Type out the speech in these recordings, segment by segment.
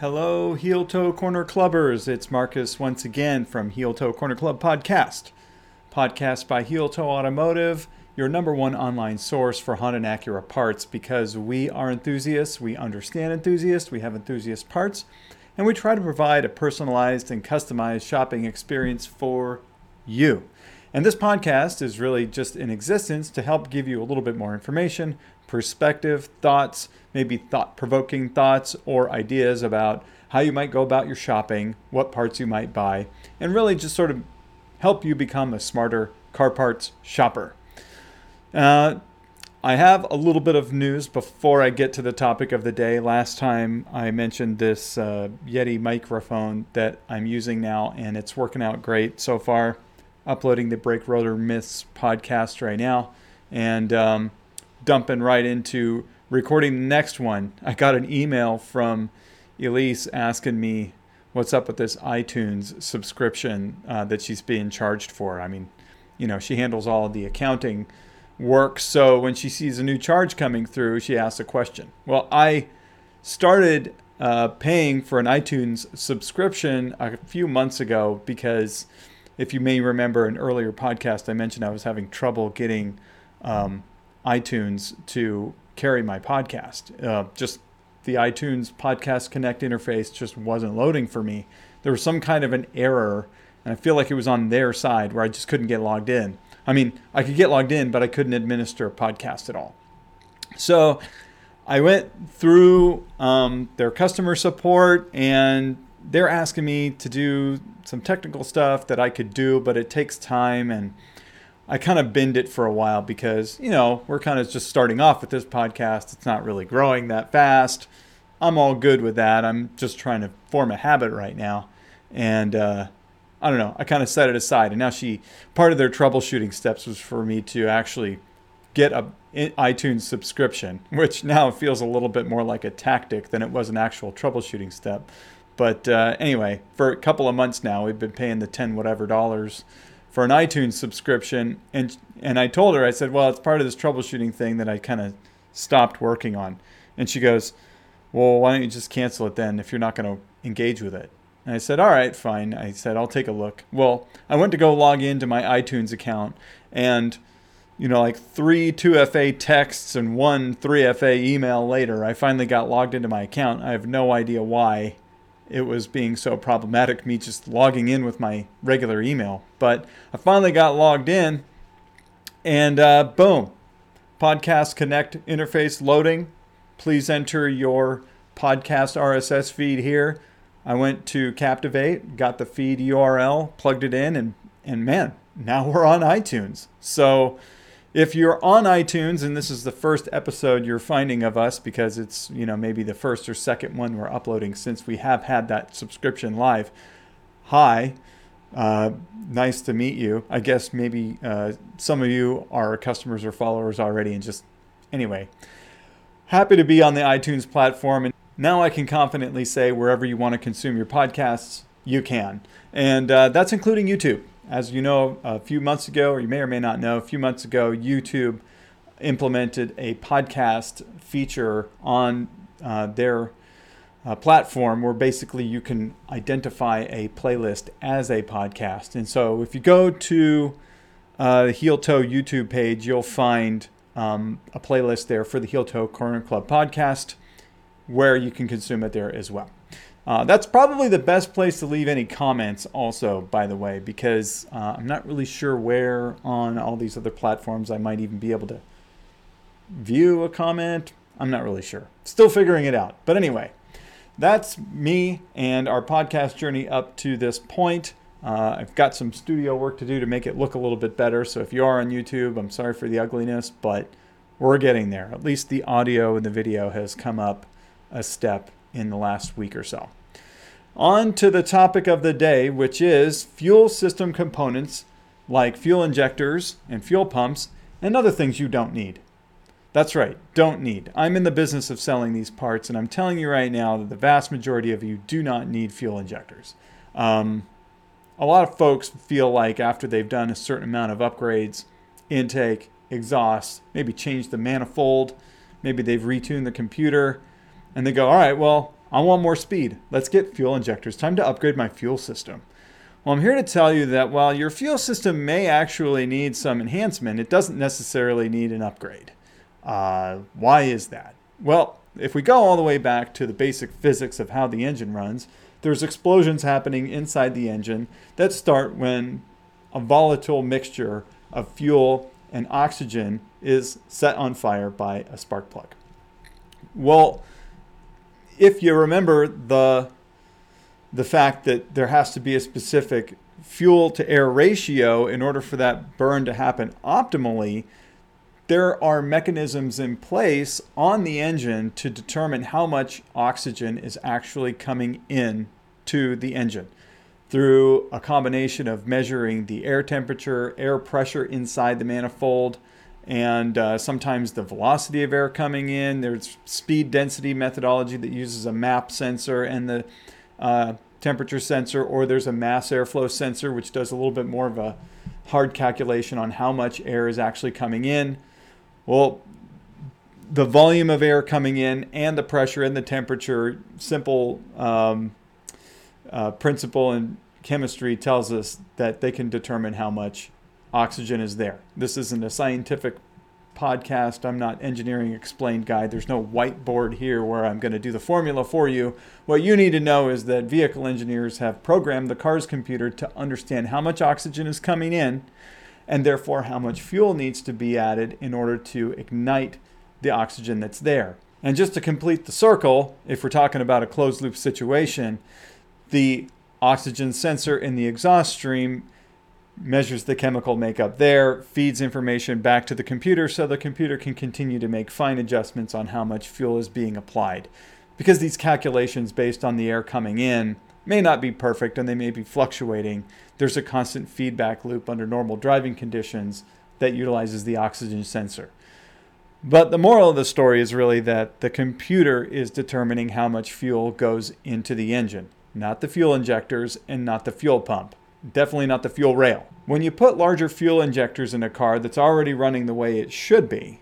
Hello, Heel Toe Corner Clubbers. It's Marcus once again from Heel Toe Corner Club Podcast. Podcast by Heel Toe Automotive, your number one online source for Honda and Acura parts because we are enthusiasts, we understand enthusiasts, we have enthusiast parts, and we try to provide a personalized and customized shopping experience for you. And this podcast is really just in existence to help give you a little bit more information, perspective, thoughts, maybe thought provoking thoughts or ideas about how you might go about your shopping, what parts you might buy, and really just sort of help you become a smarter car parts shopper. Uh, I have a little bit of news before I get to the topic of the day. Last time I mentioned this uh, Yeti microphone that I'm using now, and it's working out great so far. Uploading the Brake Rotor Myths podcast right now, and um, dumping right into recording the next one. I got an email from Elise asking me what's up with this iTunes subscription uh, that she's being charged for. I mean, you know, she handles all the accounting work. So when she sees a new charge coming through, she asks a question. Well, I started uh, paying for an iTunes subscription a few months ago because if you may remember an earlier podcast, I mentioned I was having trouble getting um, iTunes to carry my podcast. Uh, just the iTunes Podcast Connect interface just wasn't loading for me. There was some kind of an error, and I feel like it was on their side where I just couldn't get logged in. I mean, I could get logged in, but I couldn't administer a podcast at all. So I went through um, their customer support, and they're asking me to do some technical stuff that I could do, but it takes time and I kind of binned it for a while because, you know, we're kind of just starting off with this podcast. It's not really growing that fast. I'm all good with that. I'm just trying to form a habit right now. And uh, I don't know, I kind of set it aside. And now she, part of their troubleshooting steps was for me to actually get a iTunes subscription, which now feels a little bit more like a tactic than it was an actual troubleshooting step. But uh, anyway, for a couple of months now, we've been paying the 10 whatever dollars for an iTunes subscription, and and I told her I said, well, it's part of this troubleshooting thing that I kind of stopped working on, and she goes, well, why don't you just cancel it then if you're not going to engage with it? And I said, all right, fine. I said, I'll take a look. Well, I went to go log into my iTunes account, and you know, like three 2FA texts and one 3FA email later, I finally got logged into my account. I have no idea why it was being so problematic, me just logging in with my regular email. But I finally got logged in, and uh, boom, Podcast Connect interface loading. Please enter your podcast RSS feed here. I went to Captivate, got the feed URL, plugged it in, and and man, now we're on iTunes. So if you're on iTunes and this is the first episode you're finding of us because it's, you know, maybe the first or second one we're uploading since we have had that subscription live, hi. Uh, nice to meet you. I guess maybe uh, some of you are customers or followers already, and just anyway, happy to be on the iTunes platform. And now I can confidently say wherever you want to consume your podcasts, you can. And uh, that's including YouTube. As you know, a few months ago, or you may or may not know, a few months ago, YouTube implemented a podcast feature on uh, their uh, platform where basically you can identify a playlist as a podcast. And so if you go to uh, the Heel Toe YouTube page, you'll find um, a playlist there for the Heel Toe Corner Club podcast where you can consume it there as well. Uh, that's probably the best place to leave any comments, also, by the way, because uh, I'm not really sure where on all these other platforms I might even be able to view a comment. I'm not really sure. Still figuring it out. But anyway, that's me and our podcast journey up to this point. Uh, I've got some studio work to do to make it look a little bit better. So if you are on YouTube, I'm sorry for the ugliness, but we're getting there. At least the audio and the video has come up a step in the last week or so. On to the topic of the day, which is fuel system components like fuel injectors and fuel pumps and other things you don't need. That's right, don't need. I'm in the business of selling these parts, and I'm telling you right now that the vast majority of you do not need fuel injectors. Um, a lot of folks feel like after they've done a certain amount of upgrades, intake, exhaust, maybe change the manifold, maybe they've retuned the computer, and they go, all right, well, I want more speed. Let's get fuel injectors. Time to upgrade my fuel system. Well, I'm here to tell you that while your fuel system may actually need some enhancement, it doesn't necessarily need an upgrade. Uh, why is that? Well, if we go all the way back to the basic physics of how the engine runs, there's explosions happening inside the engine that start when a volatile mixture of fuel and oxygen is set on fire by a spark plug. Well, if you remember the the fact that there has to be a specific fuel to air ratio in order for that burn to happen optimally, there are mechanisms in place on the engine to determine how much oxygen is actually coming in to the engine through a combination of measuring the air temperature, air pressure inside the manifold, and uh, sometimes the velocity of air coming in. There's speed density methodology that uses a MAP sensor and the uh, temperature sensor, or there's a mass airflow sensor, which does a little bit more of a hard calculation on how much air is actually coming in. Well, the volume of air coming in and the pressure and the temperature, simple um, uh, principle in chemistry tells us that they can determine how much oxygen is there. This isn't a scientific podcast. I'm not engineering explained guy. There's no whiteboard here where I'm going to do the formula for you. What you need to know is that vehicle engineers have programmed the car's computer to understand how much oxygen is coming in and therefore how much fuel needs to be added in order to ignite the oxygen that's there. And just to complete the circle, if we're talking about a closed loop situation, the oxygen sensor in the exhaust stream measures the chemical makeup there, feeds information back to the computer so the computer can continue to make fine adjustments on how much fuel is being applied. Because these calculations based on the air coming in may not be perfect and they may be fluctuating, there's a constant feedback loop under normal driving conditions that utilizes the oxygen sensor. But the moral of the story is really that the computer is determining how much fuel goes into the engine, not the fuel injectors and not the fuel pump. Definitely not the fuel rail. When you put larger fuel injectors in a car that's already running the way it should be,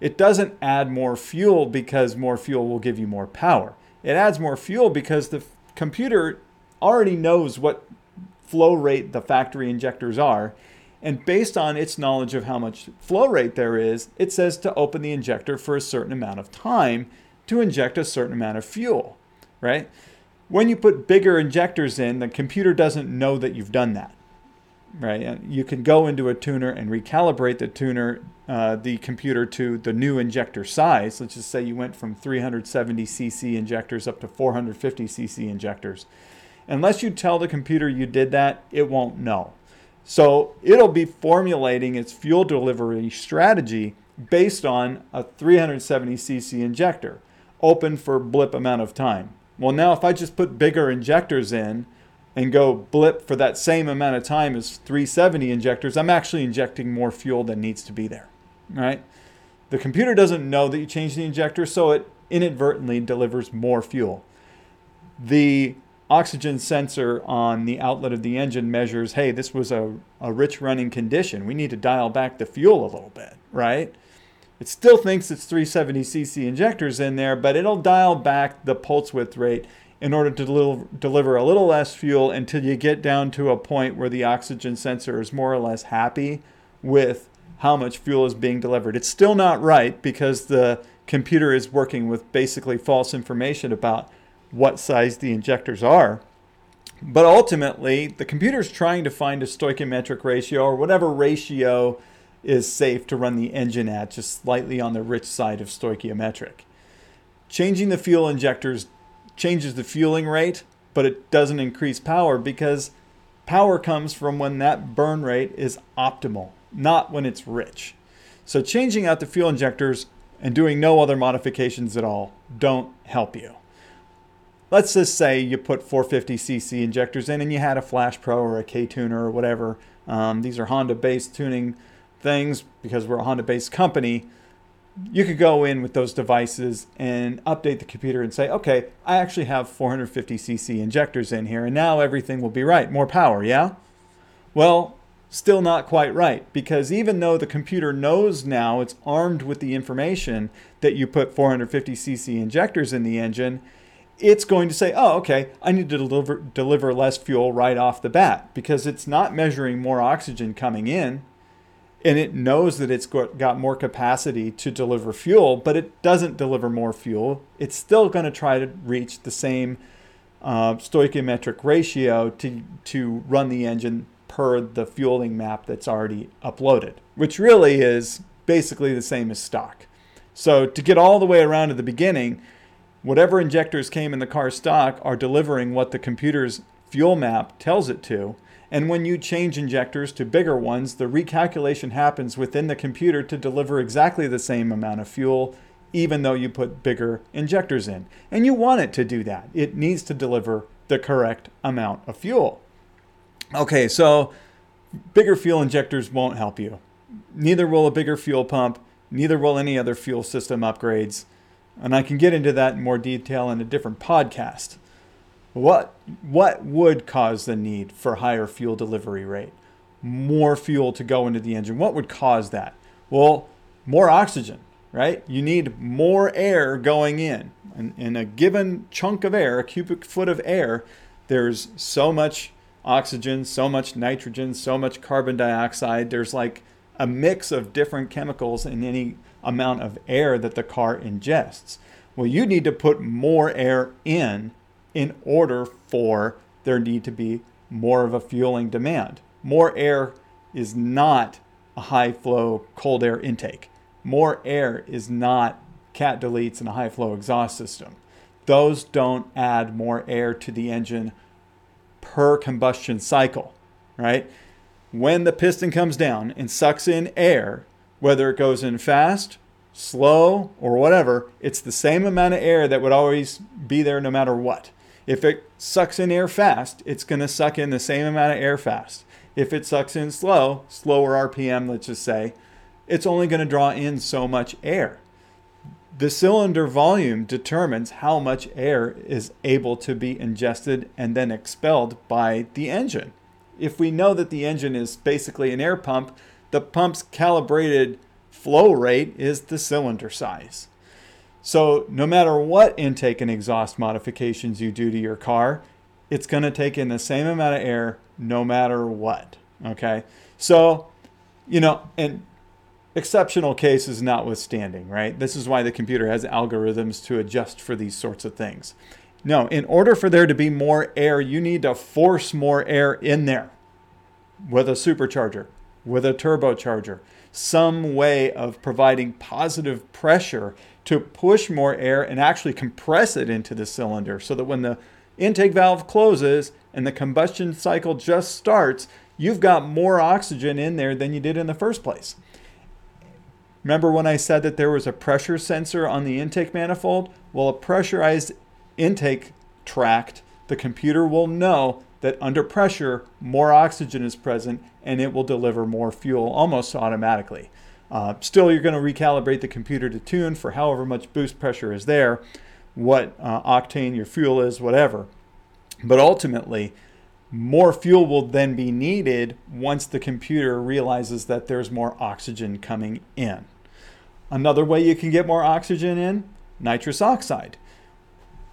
it doesn't add more fuel because more fuel will give you more power. It adds more fuel because the computer already knows what flow rate the factory injectors are. And based on its knowledge of how much flow rate there is, it says to open the injector for a certain amount of time to inject a certain amount of fuel, right? When you put bigger injectors in, the computer doesn't know that you've done that, right? You can go into a tuner and recalibrate the tuner, uh, the computer to the new injector size. Let's just say you went from 370 cc injectors up to 450 cc injectors. Unless you tell the computer you did that, it won't know. So it'll be formulating its fuel delivery strategy based on a 370 cc injector, open for blip amount of time. Well, now if I just put bigger injectors in and go blip for that same amount of time as 370 injectors, I'm actually injecting more fuel than needs to be there, right? The computer doesn't know that you changed the injector, so it inadvertently delivers more fuel. The oxygen sensor on the outlet of the engine measures, hey, this was a, a rich running condition. We need to dial back the fuel a little bit, right? It still thinks it's 370cc injectors in there, but it'll dial back the pulse width rate in order to del- deliver a little less fuel until you get down to a point where the oxygen sensor is more or less happy with how much fuel is being delivered. It's still not right because the computer is working with basically false information about what size the injectors are. But ultimately, the computer is trying to find a stoichiometric ratio or whatever ratio is safe to run the engine at, just slightly on the rich side of stoichiometric. Changing the fuel injectors changes the fueling rate, but it doesn't increase power because power comes from when that burn rate is optimal, not when it's rich. So changing out the fuel injectors and doing no other modifications at all don't help you. Let's just say you put 450cc injectors in and you had a Flash Pro or a K tuner or whatever. Um, these are Honda based tuning things because we're a Honda based company, you could go in with those devices and update the computer and say, okay, I actually have 450cc injectors in here, and now everything will be right. More power, yeah? Well, still not quite right because even though the computer knows now it's armed with the information that you put 450cc injectors in the engine, it's going to say, oh, okay, I need to deliver, deliver less fuel right off the bat because it's not measuring more oxygen coming in and it knows that it's got more capacity to deliver fuel, but it doesn't deliver more fuel. It's still going to try to reach the same uh, stoichiometric ratio to, to run the engine per the fueling map that's already uploaded, which really is basically the same as stock. So to get all the way around to the beginning, whatever injectors came in the car stock are delivering what the computer's fuel map tells it to. And when you change injectors to bigger ones, the recalculation happens within the computer to deliver exactly the same amount of fuel, even though you put bigger injectors in. And you want it to do that. It needs to deliver the correct amount of fuel. Okay, so bigger fuel injectors won't help you. Neither will a bigger fuel pump, neither will any other fuel system upgrades. And I can get into that in more detail in a different podcast. What what would cause the need for higher fuel delivery rate? More fuel to go into the engine. What would cause that? Well, more oxygen, right? You need more air going in. In, in a given chunk of air, a cubic foot of air, there's so much oxygen, so much nitrogen, so much carbon dioxide. There's like a mix of different chemicals in any amount of air that the car ingests. Well, you need to put more air in in order for there need to be more of a fueling demand. More air is not a high flow cold air intake. More air is not cat deletes and a high flow exhaust system. Those don't add more air to the engine per combustion cycle, right? When the piston comes down and sucks in air, whether it goes in fast, slow, or whatever, it's the same amount of air that would always be there no matter what. If it sucks in air fast, it's going to suck in the same amount of air fast. If it sucks in slow, slower RPM, let's just say, it's only going to draw in so much air. The cylinder volume determines how much air is able to be ingested and then expelled by the engine. If we know that the engine is basically an air pump, the pump's calibrated flow rate is the cylinder size. So, no matter what intake and exhaust modifications you do to your car, it's going to take in the same amount of air no matter what. Okay. So, you know, and exceptional cases notwithstanding, right? This is why the computer has algorithms to adjust for these sorts of things. No, in order for there to be more air, you need to force more air in there with a supercharger, with a turbocharger, some way of providing positive pressure to push more air and actually compress it into the cylinder so that when the intake valve closes and the combustion cycle just starts, you've got more oxygen in there than you did in the first place. Remember when I said that there was a pressure sensor on the intake manifold? Well, a pressurized intake tract, the computer will know that under pressure, more oxygen is present and it will deliver more fuel almost automatically. Uh, still, you're going to recalibrate the computer to tune for however much boost pressure is there, what uh, octane your fuel is, whatever. But ultimately, more fuel will then be needed once the computer realizes that there's more oxygen coming in. Another way you can get more oxygen in nitrous oxide.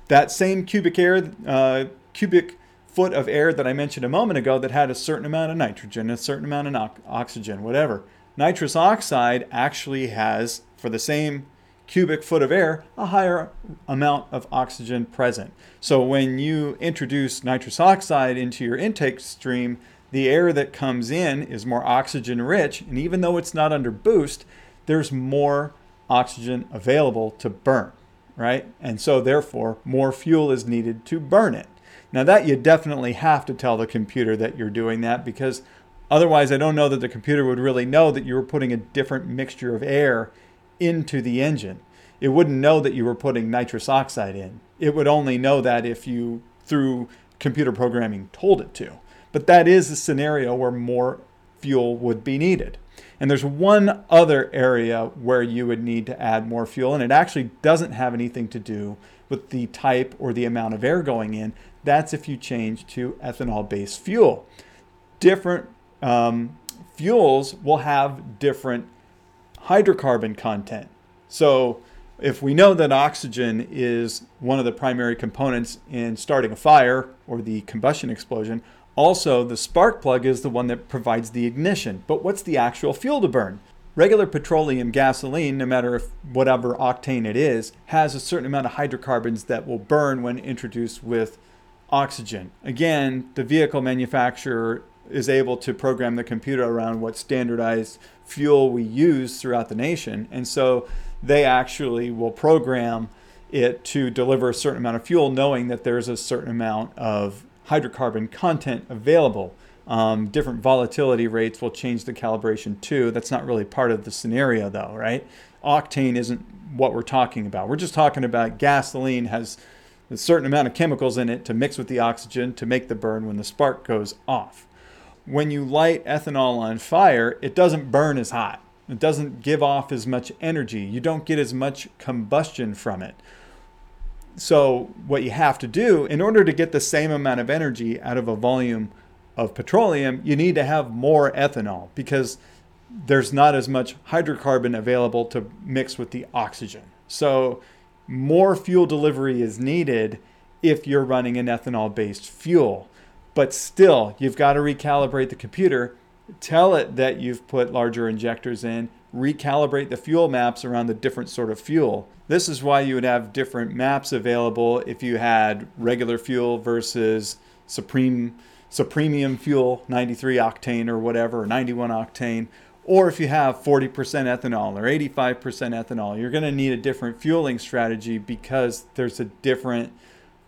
That same cubic air, uh, cubic foot of air that I mentioned a moment ago that had a certain amount of nitrogen, a certain amount of oxygen, whatever nitrous oxide actually has, for the same cubic foot of air, a higher amount of oxygen present. So when you introduce nitrous oxide into your intake stream, the air that comes in is more oxygen rich, and even though it's not under boost, there's more oxygen available to burn, right? And so therefore, more fuel is needed to burn it. Now, that you definitely have to tell the computer that you're doing that because Otherwise, I don't know that the computer would really know that you were putting a different mixture of air into the engine. It wouldn't know that you were putting nitrous oxide in. It would only know that if you, through computer programming, told it to. But that is a scenario where more fuel would be needed. And there's one other area where you would need to add more fuel, and it actually doesn't have anything to do with the type or the amount of air going in. That's if you change to ethanol based fuel. Different um, fuels will have different hydrocarbon content. So if we know that oxygen is one of the primary components in starting a fire or the combustion explosion, also the spark plug is the one that provides the ignition. But what's the actual fuel to burn? Regular petroleum gasoline, no matter if whatever octane it is, has a certain amount of hydrocarbons that will burn when introduced with oxygen. Again, the vehicle manufacturer is able to program the computer around what standardized fuel we use throughout the nation. And so they actually will program it to deliver a certain amount of fuel, knowing that there's a certain amount of hydrocarbon content available. Um, different volatility rates will change the calibration too. That's not really part of the scenario, though, right? Octane isn't what we're talking about. We're just talking about gasoline has a certain amount of chemicals in it to mix with the oxygen to make the burn when the spark goes off. When you light ethanol on fire, it doesn't burn as hot. It doesn't give off as much energy. You don't get as much combustion from it. So, what you have to do in order to get the same amount of energy out of a volume of petroleum, you need to have more ethanol because there's not as much hydrocarbon available to mix with the oxygen. So, more fuel delivery is needed if you're running an ethanol based fuel. But still, you've got to recalibrate the computer, tell it that you've put larger injectors in, recalibrate the fuel maps around the different sort of fuel. This is why you would have different maps available if you had regular fuel versus supreme supremium fuel 93 octane or whatever or 91 octane or if you have 40% ethanol or 85% ethanol you're going to need a different fueling strategy because there's a different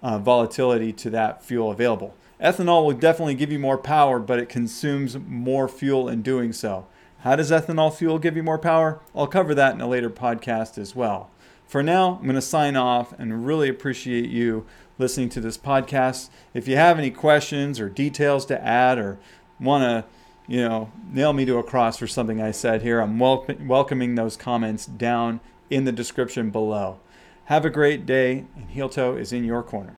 uh, volatility to that fuel available. Ethanol will definitely give you more power but it consumes more fuel in doing so. How does ethanol fuel give you more power? I'll cover that in a later podcast as well. For now, I'm going to sign off and really appreciate you listening to this podcast. If you have any questions or details to add or want to, you know, nail me to a cross for something I said here, I'm wel- welcoming those comments down in the description below. Have a great day, and Heel Toe is in your corner.